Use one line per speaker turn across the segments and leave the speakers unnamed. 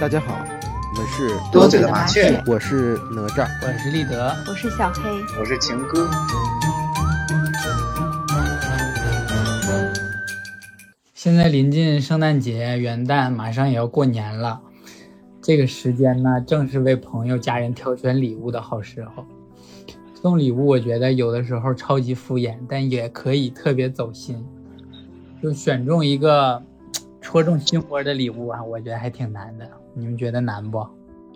大家好，我们是
多嘴的麻雀，
我是哪吒，
我是立德，
我是小黑，
我是情歌。
现在临近圣诞节、元旦，马上也要过年了。这个时间呢，正是为朋友、家人挑选礼物的好时候。送礼物，我觉得有的时候超级敷衍，但也可以特别走心。就选中一个戳中心窝的礼物啊，我觉得还挺难的。你们觉得难不？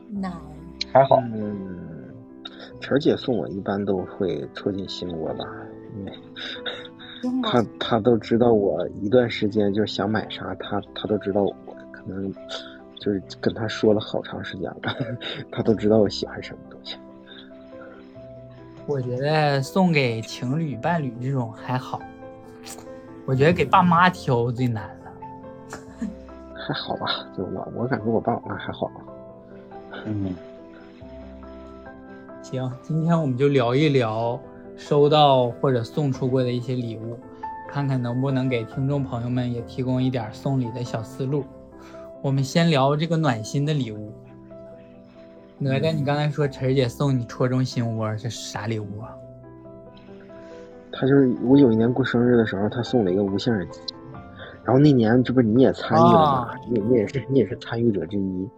难，
还好。
嗯，晨姐送我一般都会戳进心窝吧，因为她她都知道我一段时间就是想买啥，她她都知道我可能就是跟她说了好长时间了，她都知道我喜欢什么东西。
我觉得送给情侣、伴侣这种还好。我觉得给爸妈挑最难了，
还好吧？就我，我感觉我爸我妈还好。
嗯，行，今天我们就聊一聊收到或者送出过的一些礼物，看看能不能给听众朋友们也提供一点送礼的小思路。我们先聊这个暖心的礼物。哪吒，你刚才说晨姐送你戳中心窝，这是啥礼物啊？
他就是我有一年过生日的时候，他送了一个无线耳机，然后那年这不你也参与了吗？你你也是你也是参与者之一，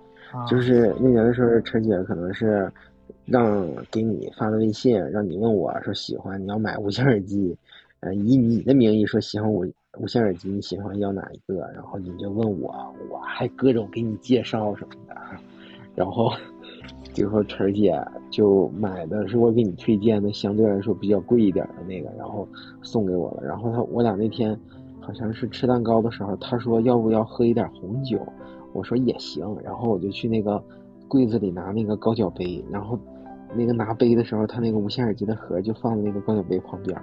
就是那年的时候，陈姐可能是让给你发的微信，让你问我说喜欢你要买无线耳机，呃以你的名义说喜欢无无线耳机，你喜欢要哪一个？然后你就问我，我还各种给你介绍什么的，然后。最后晨儿姐就买的是我给你推荐的，相对来说比较贵一点的那个，然后送给我了。然后他我俩那天好像是吃蛋糕的时候，他说要不要喝一点红酒，我说也行。然后我就去那个柜子里拿那个高脚杯，然后那个拿杯的时候，他那个无线耳机的盒就放在那个高脚杯旁边。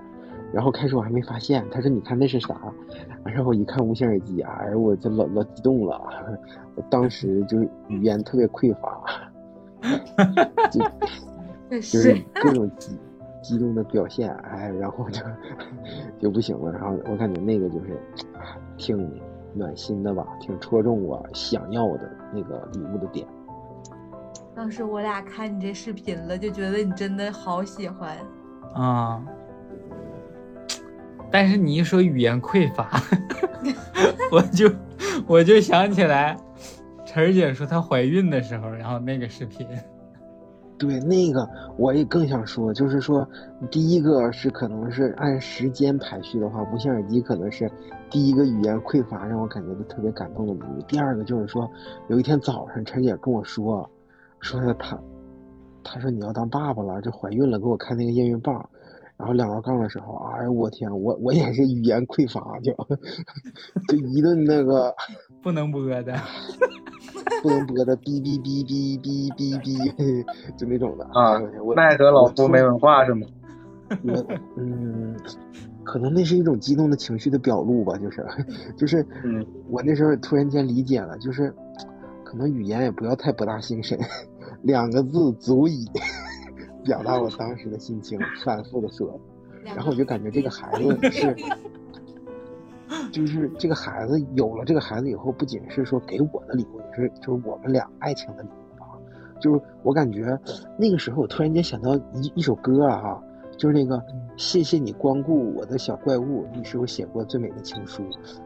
然后开始我还没发现，他说你看那是啥？然后我一看无线耳机，哎，我这老老激动了，我当时就语言特别匮乏。就就是各种激激动的表现，哎，然后就就不行了。然后我感觉那个就是挺暖心的吧，挺戳中我想要的那个礼物的点。
当时我俩看你这视频了，就觉得你真的好喜欢
啊。但是你一说语言匮乏，我就我就想起来。晨儿姐说她怀孕的时候，然后那个视频，
对那个我也更想说，就是说第一个是可能是按时间排序的话，无线耳机可能是第一个语言匮乏让我感觉到特别感动的礼物。第二个就是说有一天早上陈姐跟我说，说她，她说你要当爸爸了，就怀孕了，给我看那个验孕棒，然后两道杠的时候，哎呀我天，我我也是语言匮乏，就 就一顿那个
不能播的。
不能播的哔哔哔哔哔哔哔，就那种的
啊。奈何老夫没文化是吗？
我嗯，可能那是一种激动的情绪的表露吧，就是就是，嗯，我那时候突然间理解了，就是可能语言也不要太博大精深，两个字足以表达我当时的心情，反复的说，然后我就感觉这个孩子是。就是这个孩子有了这个孩子以后，不仅是说给我的礼物，也是就是我们俩爱情的礼物啊。就是我感觉那个时候，我突然间想到一一首歌啊，就是那个谢谢你光顾我的小怪物，你是我写过最美的情书。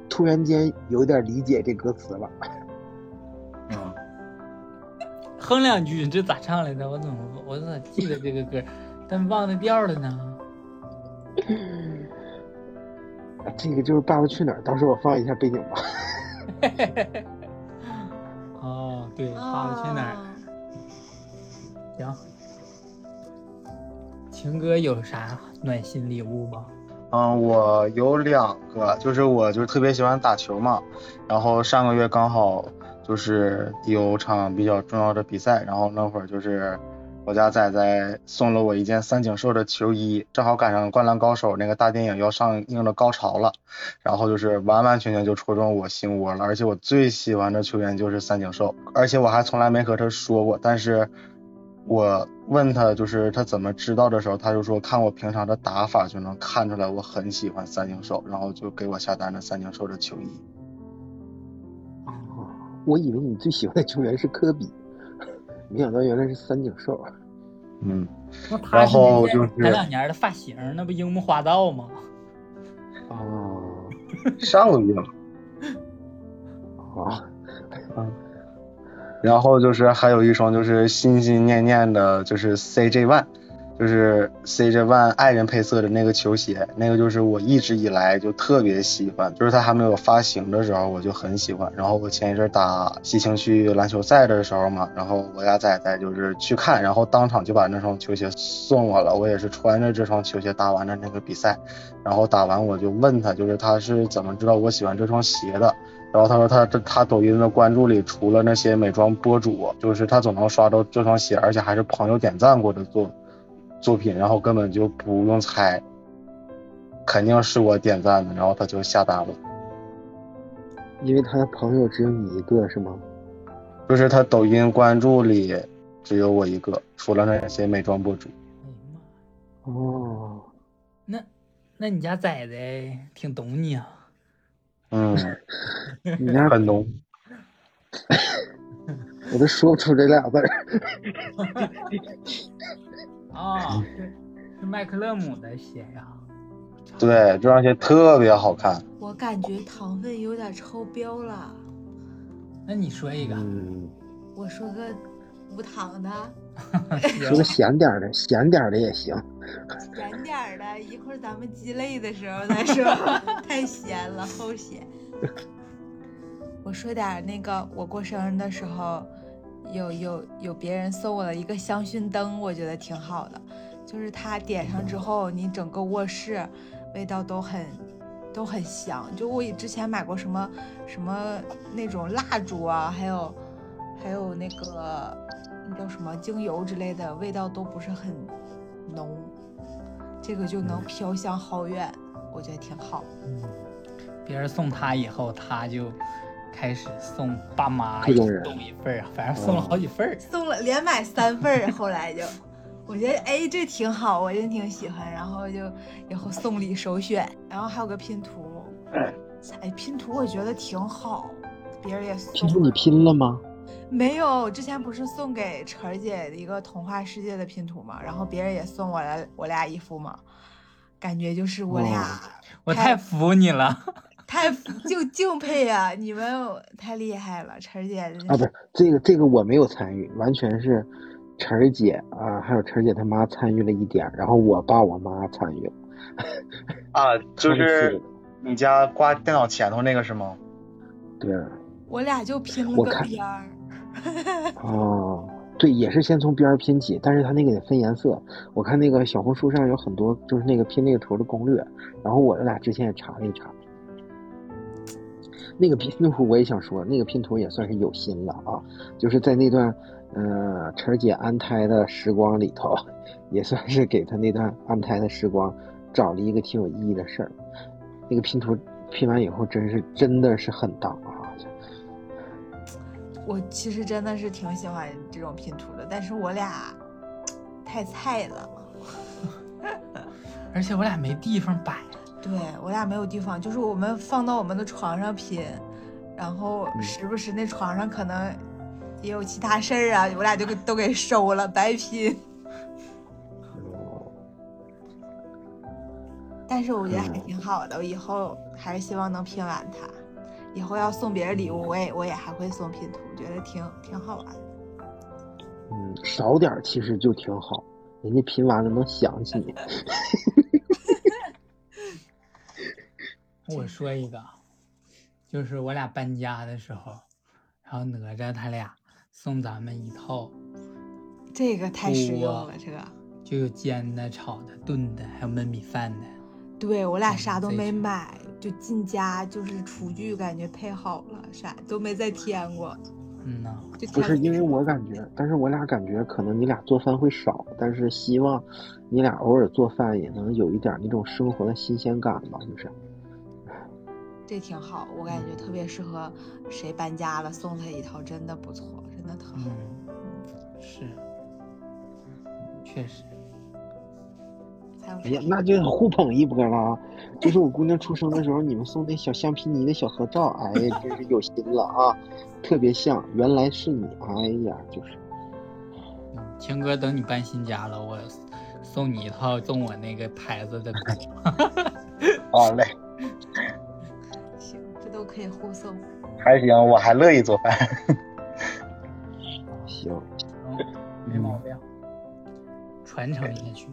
突然间有点理解这歌词了。
嗯，哼两句，这咋唱来的？我怎么我咋记得这个歌，但忘了调了呢？
这个就是《爸爸去哪儿》，到时候我放一下背景吧。
哦，对，《爸爸去哪儿》。行，情哥有啥暖心礼物吗？
嗯，我有两个，就是我就是特别喜欢打球嘛，然后上个月刚好就是有场比较重要的比赛，然后那会儿就是。我家仔仔送了我一件三井寿的球衣，正好赶上《灌篮高手》那个大电影要上映的高潮了，然后就是完完全全就戳中我心窝了。而且我最喜欢的球员就是三井寿，而且我还从来没和他说过，但是我问他就是他怎么知道的时候，他就说看我平常的打法就能看出来我很喜欢三井寿，然后就给我下单了三井寿的球衣。
哦，我以为你最喜欢的球员是科比，没想到原来是三井寿。
嗯，
那他
然
是
后就是
前两年的发型，那不樱木花道吗？
哦，
上个月嘛。
啊，
然后就是还有一双就是心心念念的，就是 CJ One，就是 CJ One 爱人配色的那个球鞋，那个就是我一直以来就特别喜欢，就是它还没有发行的时候我就很喜欢。然后我前一阵打西青区篮球赛的时候嘛，然后我家仔仔就是去看，然后当场就把那双球鞋送我了，我也是穿着这双球鞋打完的那个比赛，然后打完我就问他，就是他是怎么知道我喜欢这双鞋的。然后他说他他抖音的关注里，除了那些美妆博主，就是他总能刷到这双鞋，而且还是朋友点赞过的作品作品，然后根本就不用猜，肯定是我点赞的，然后他就下单了。
因为他的朋友只有你一个是吗？
就是他抖音关注里只有我一个，除了那些美妆博主。
哎呀妈，
哦，
那那你家崽崽挺懂你啊。
嗯，
你家
很浓。
我都说不出这俩字儿。
啊，是是麦克勒姆的鞋呀。
对，这双鞋特别好看。
我感觉糖分有点超标了。
那你说一个，
嗯，
我说个无糖的，
说个咸点的，咸点的也行。
咸点的，一会儿咱们鸡肋的时候再说，太咸了，齁咸。我说点那个，我过生日的时候，有有有别人送我了一个香薰灯，我觉得挺好的，就是它点上之后，你整个卧室味道都很都很香。就我之前买过什么什么那种蜡烛啊，还有还有那个那叫什么精油之类的，味道都不是很浓，这个就能飘香好远，我觉得挺好。
嗯，别人送他以后，他就开始送爸妈
各种人
送一份儿啊，反正送了好几份儿。
送了连买三份儿，后来就，我觉得哎这挺好，我真挺喜欢，然后就以后送礼首选，然后还有个拼图，哎拼图我觉得挺好，别人也送
拼图你拼了吗？
没有，之前不是送给晨儿姐一个童话世界的拼图嘛，然后别人也送我了我俩一副嘛，感觉就是我俩
我太服你了。
太 就敬佩呀、你们太厉害了，晨儿姐
啊，不是这个这个我没有参与，完全是晨儿姐啊，还有晨儿姐他妈参与了一点，然后我爸我妈参与了。
啊，就是
是
你家挂电脑前头那个是吗？
对，
我俩就拼了个
我看
边儿。
哦，对，也是先从边儿拼起，但是它那个得分颜色。我看那个小红书上有很多就是那个拼那个图的攻略，然后我俩之前也查了一查。那个拼图我也想说，那个拼图也算是有心了啊，就是在那段，呃，晨儿姐安胎的时光里头，也算是给她那段安胎的时光找了一个挺有意义的事儿。那个拼图拼完以后，真是真的是很大啊！
我其实真的是挺喜欢这种拼图的，但是我俩太菜了。
而且我俩没地方摆，
对我俩没有地方，就是我们放到我们的床上拼，然后
嗯
时不时那床上可能也有其他事儿啊，我俩就给都给收了，白拼。但是我觉得还挺好的，我以后还是希望能拼完它。以后要送别人礼物，我也我也还会送拼图，觉得挺挺好玩的。
嗯，少点其实就挺好，人家拼完了能想起你。
我说一个，就是我俩搬家的时候，然后哪吒他俩送咱们一套，
这个太实用了，这个。
就有煎的、炒的、炖的，还有焖米饭的。
对我俩
嗯
啥都没买，就进家就是厨具感觉配好了，啥都没再添过，
嗯呐，
不是因为我感觉，但是我俩感觉可能你俩做饭会少，但是希望你俩偶尔做饭也能有一点那种生活的新鲜感吧，就是。
这挺好，我感觉特别适合谁搬家了送他一套，真的不错，真的特好。
嗯，是，确实。
哎呀，那就互捧一波了啊！就是我姑娘出生的时候，你们送那小橡皮泥的小合照，哎呀，真是有心了啊，特别像，原来是你，哎呀，就是。
青哥，等你搬新家了，我送你一套送我那个牌子的。
好嘞。
可以互送。
还行，我还乐意做饭。
行，
没毛病，传承下去。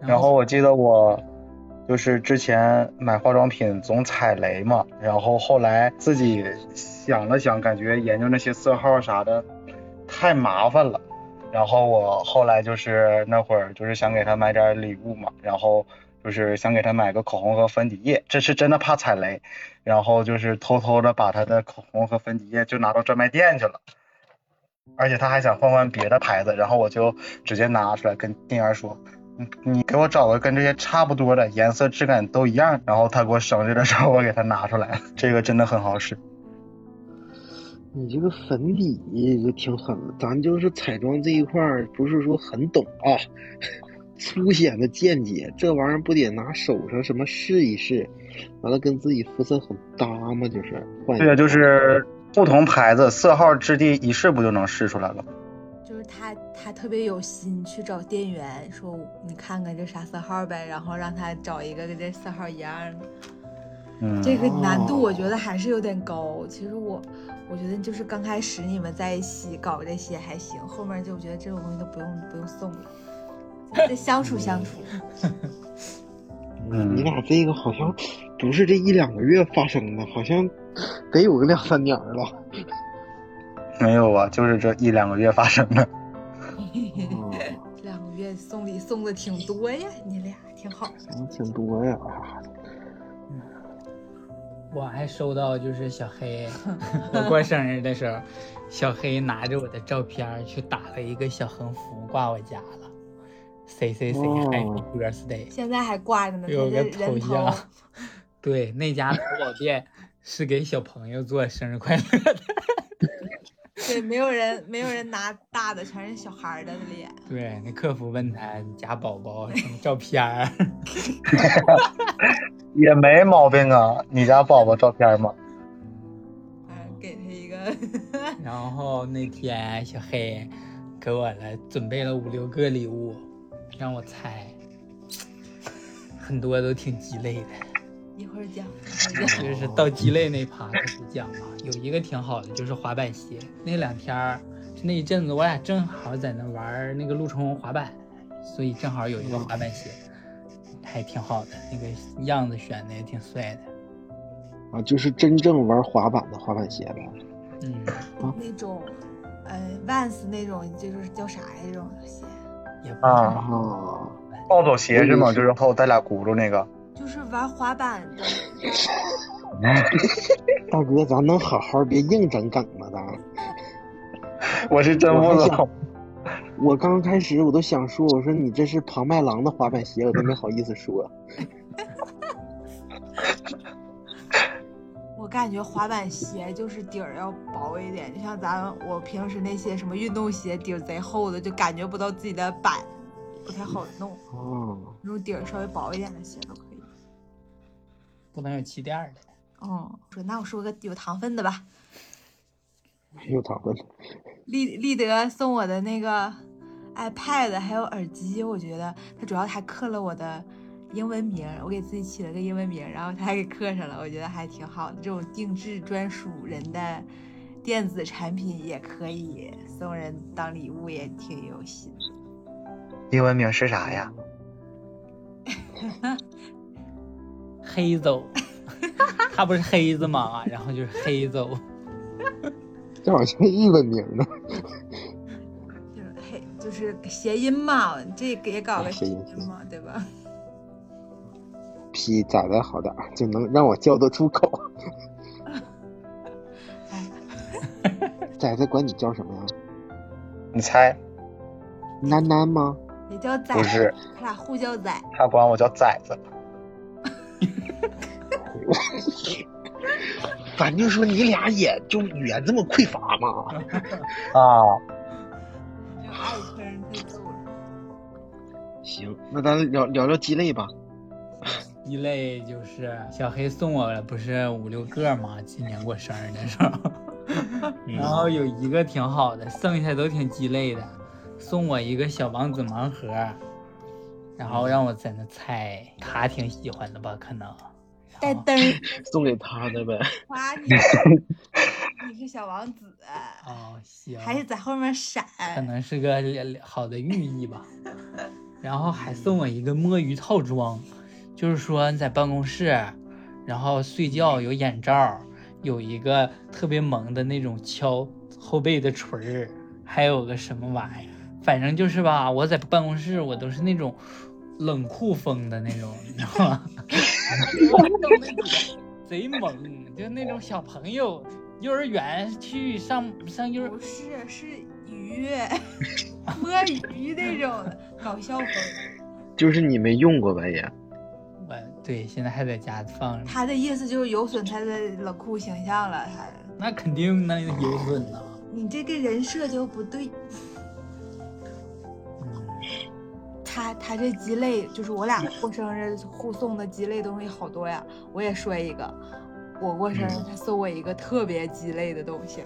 然后我记得我就是之前买化妆品总踩雷嘛，然后后来自己想了想，感觉研究那些色号啥的太麻烦了。然后我后来就是那会儿就是想给他买点礼物嘛，然后就是想给他买个口红和粉底液，这是真的怕踩雷。然后就是偷偷的把他的口红和粉底液就拿到专卖店去了，而且他还想换换别的牌子，然后我就直接拿出来跟店员说。你给我找个跟这些差不多的颜色、质感都一样，然后他给我生日的时候我给他拿出来，这个真的很好使。
你这个粉底就挺狠的，咱就是彩妆这一块不是说很懂啊，粗显的见解，这玩意儿不得拿手上什么试一试，完了跟自己肤色很搭吗？就是换。
对啊，就是不同牌子色号质地一试不就能试出来了？
就是他，他特别有心去找店员说，你看看这啥色号呗，然后让他找一个跟这色号一样的。
嗯，
这个难度我觉得还是有点高。其实我，我觉得就是刚开始你们在一起搞这些还行，后面就我觉得这种东西都不用不用送了，得相处相处。
嗯，你俩这个好像不是这一两个月发生的，好像得有个两三年了。
没有啊，就是这一两个月发生的。
两个月送礼送的挺多呀，你俩挺好。
嗯，挺多呀。
我还收到就是小黑，我过生日的时候，小黑拿着我的照片去打了一个小横幅挂我家了。C C C Happy Birthday，
现在还挂着呢，
有个头像。对，那家淘宝店是给小朋友做生日快乐的。
对，没有人，没有人拿大的，全是小孩的脸。
对，那客服问他家宝宝什么照片儿，
也没毛病啊。你家宝宝照片吗？
嗯，给他一个。
然后那天小黑给我了准备了五六个礼物，让我猜，很多都挺鸡肋的。
一会儿讲，
就是到鸡肋那趴开始讲嘛。有一个挺好的，就是滑板鞋。那两天儿，那一阵子我俩正好在那玩那个陆冲滑板，所以正好有一个滑板鞋，还挺好的。那个样子选的也挺帅的。
啊，就是真正玩滑板的滑板鞋呗。
嗯，
那种，呃，Vans 那种，就是叫啥呀？这种鞋？
也不
啊，暴走鞋是吗？就是后带俩轱辘那个。
就是玩滑板的。
大哥，咱能好好别硬整梗吗？咱。
我是真不懂。
我刚开始我都想说，我说你这是庞麦郎的滑板鞋，我都没好意思说。
感觉滑板鞋就是底儿要薄一点，就像咱我平时那些什么运动鞋，底儿贼厚的，就感觉不到自己的板，不太好弄。
哦。
那种底儿稍微薄一点的鞋都可以。
不能有气垫的。
哦，说那我说个有糖分的吧。
有糖分。
立立德送我的那个 iPad 还有耳机，我觉得它主要还刻了我的英文名，我给自己起了个英文名，然后他还给刻上了，我觉得还挺好的。这种定制专属人的电子产品也可以送人当礼物，也挺有心。
英文名是啥呀？
黑走，他不是黑子吗？然后就是黑走，
这好像英文名呢。
就是黑，就是谐音嘛，这也搞个谐
音
嘛，对吧
？P 咋的好点就能让我叫得出口。崽子管你叫什么呀？
你猜？
楠楠吗？
也叫崽，
不是，
他俩互叫崽。
他管我叫崽子。
反正说你俩也就语言这么匮乏嘛？
啊。
就爱坑太逗了。
行，那咱聊聊聊鸡肋吧。
鸡肋就是小黑送我了，不是五六个吗？今年过生日的时候，然后有一个挺好的，剩下都挺鸡肋的。送我一个小王子盲盒，然后让我在那猜，他挺喜欢的吧？可能
带灯
送给他的呗。
夸 你，你是小王子，
哦，行，
还是在后面闪，
可能是个好的寓意吧。然后还送我一个摸鱼套装，就是说你在办公室，然后睡觉有眼罩，有一个特别萌的那种敲后背的锤儿，还有个什么玩意儿。反正就是吧，我在办公室我都是那种冷酷风的那种，你知道吗？贼萌，就那种小朋友，幼儿园去上上幼儿
不是是鱼摸鱼那种搞笑风。
就是你没用过吧也？
我对，现在还在家放着。
他的意思就是有损他的冷酷形象了，他
那肯定那有损呐。
你这个人设就不对。他他这鸡肋就是我俩过生日互送的鸡肋东西好多呀，我也说一个，我过生日他送我一个特别鸡肋的东西，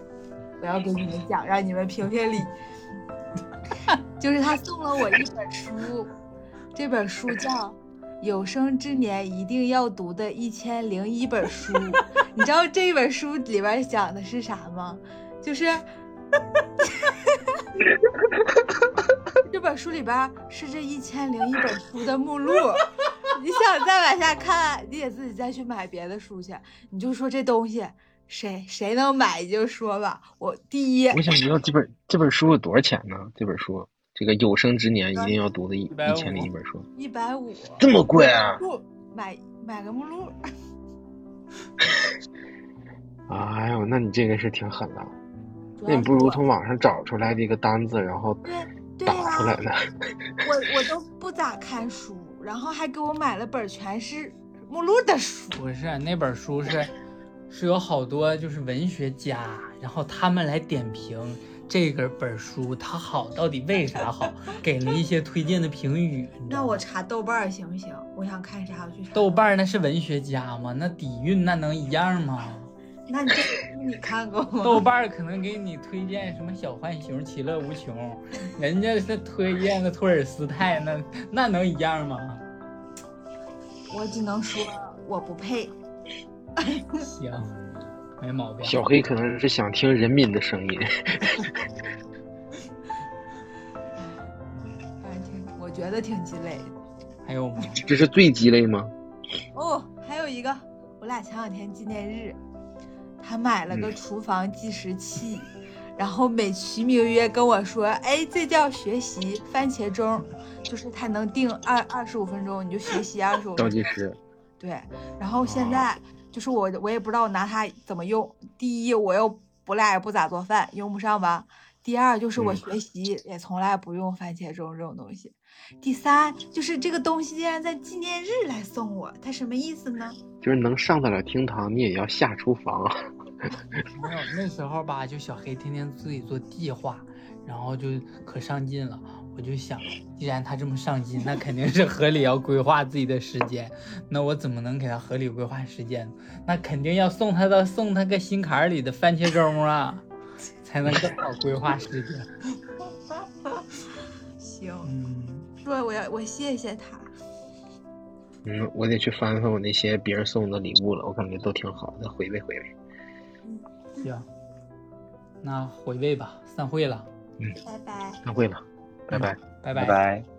我要给你们讲，让你们评评理。就是他送了我一本书，这本书叫《有生之年一定要读的一千零一本书》，你知道这本书里边讲的是啥吗？就是。这本书里边是这一千零一本书的目录，你想再往下看，你得自己再去买别的书去。你就说这东西谁谁能买，你就说吧。我第一，
我想知道这本这本书有多少钱呢？这本书，这个有生之年一定要读的一一千零一本书，
一百五，
这么贵啊？
买买个目录。
哎呦，那你这个是挺狠的。那你不如从网上找出来这个单子，然后打出来呢。
我我都不咋看书，然后还给我买了本全是目录的书。
不是那本书是，是有好多就是文学家，然后他们来点评这个本书它好到底为啥好，给了一些推荐的评语。
那我查豆瓣行不行？我想看啥，我去查。
豆瓣那是文学家吗？那底蕴那能一样吗？
那这你看过吗？
豆瓣可能给你推荐什么小浣熊其乐无穷，人家是推荐的托尔斯泰，那那能一样吗？
我只能说我不配。
行，没毛病。
小黑可能是想听人民的声音。
反正挺，我觉得挺鸡肋。
还有吗？
这是最鸡肋吗？
哦，还有一个，我俩前两天纪念日。他买了个厨房计时器，然后美其名曰跟我说：“哎，这叫学习番茄钟，就是他能定二二十五分钟，你就学习二十五。”
倒计时。
对，然后现在就是我，我也不知道拿它怎么用。第一，我又不赖也不咋做饭，用不上吧。第二，就是我学习也从来不用番茄钟这种东西。第三，就是这个东西竟然在纪念日来送我，它什么意思呢？
就是能上得了厅堂，你也要下厨房。
没有，那时候吧，就小黑天天自己做计划，然后就可上进了。我就想，既然他这么上进，那肯定是合理要规划自己的时间。那我怎么能给他合理规划时间？那肯定要送他到送他个心坎里的番茄钟啊，才能更好规划时间。
行，嗯，说我要我谢谢他。
嗯，我得去翻翻我那些别人送的礼物了，我感觉都挺好的，回味回味。
行，那回味吧，散会了。
嗯，
拜拜。
散会了，拜拜，
拜
拜拜。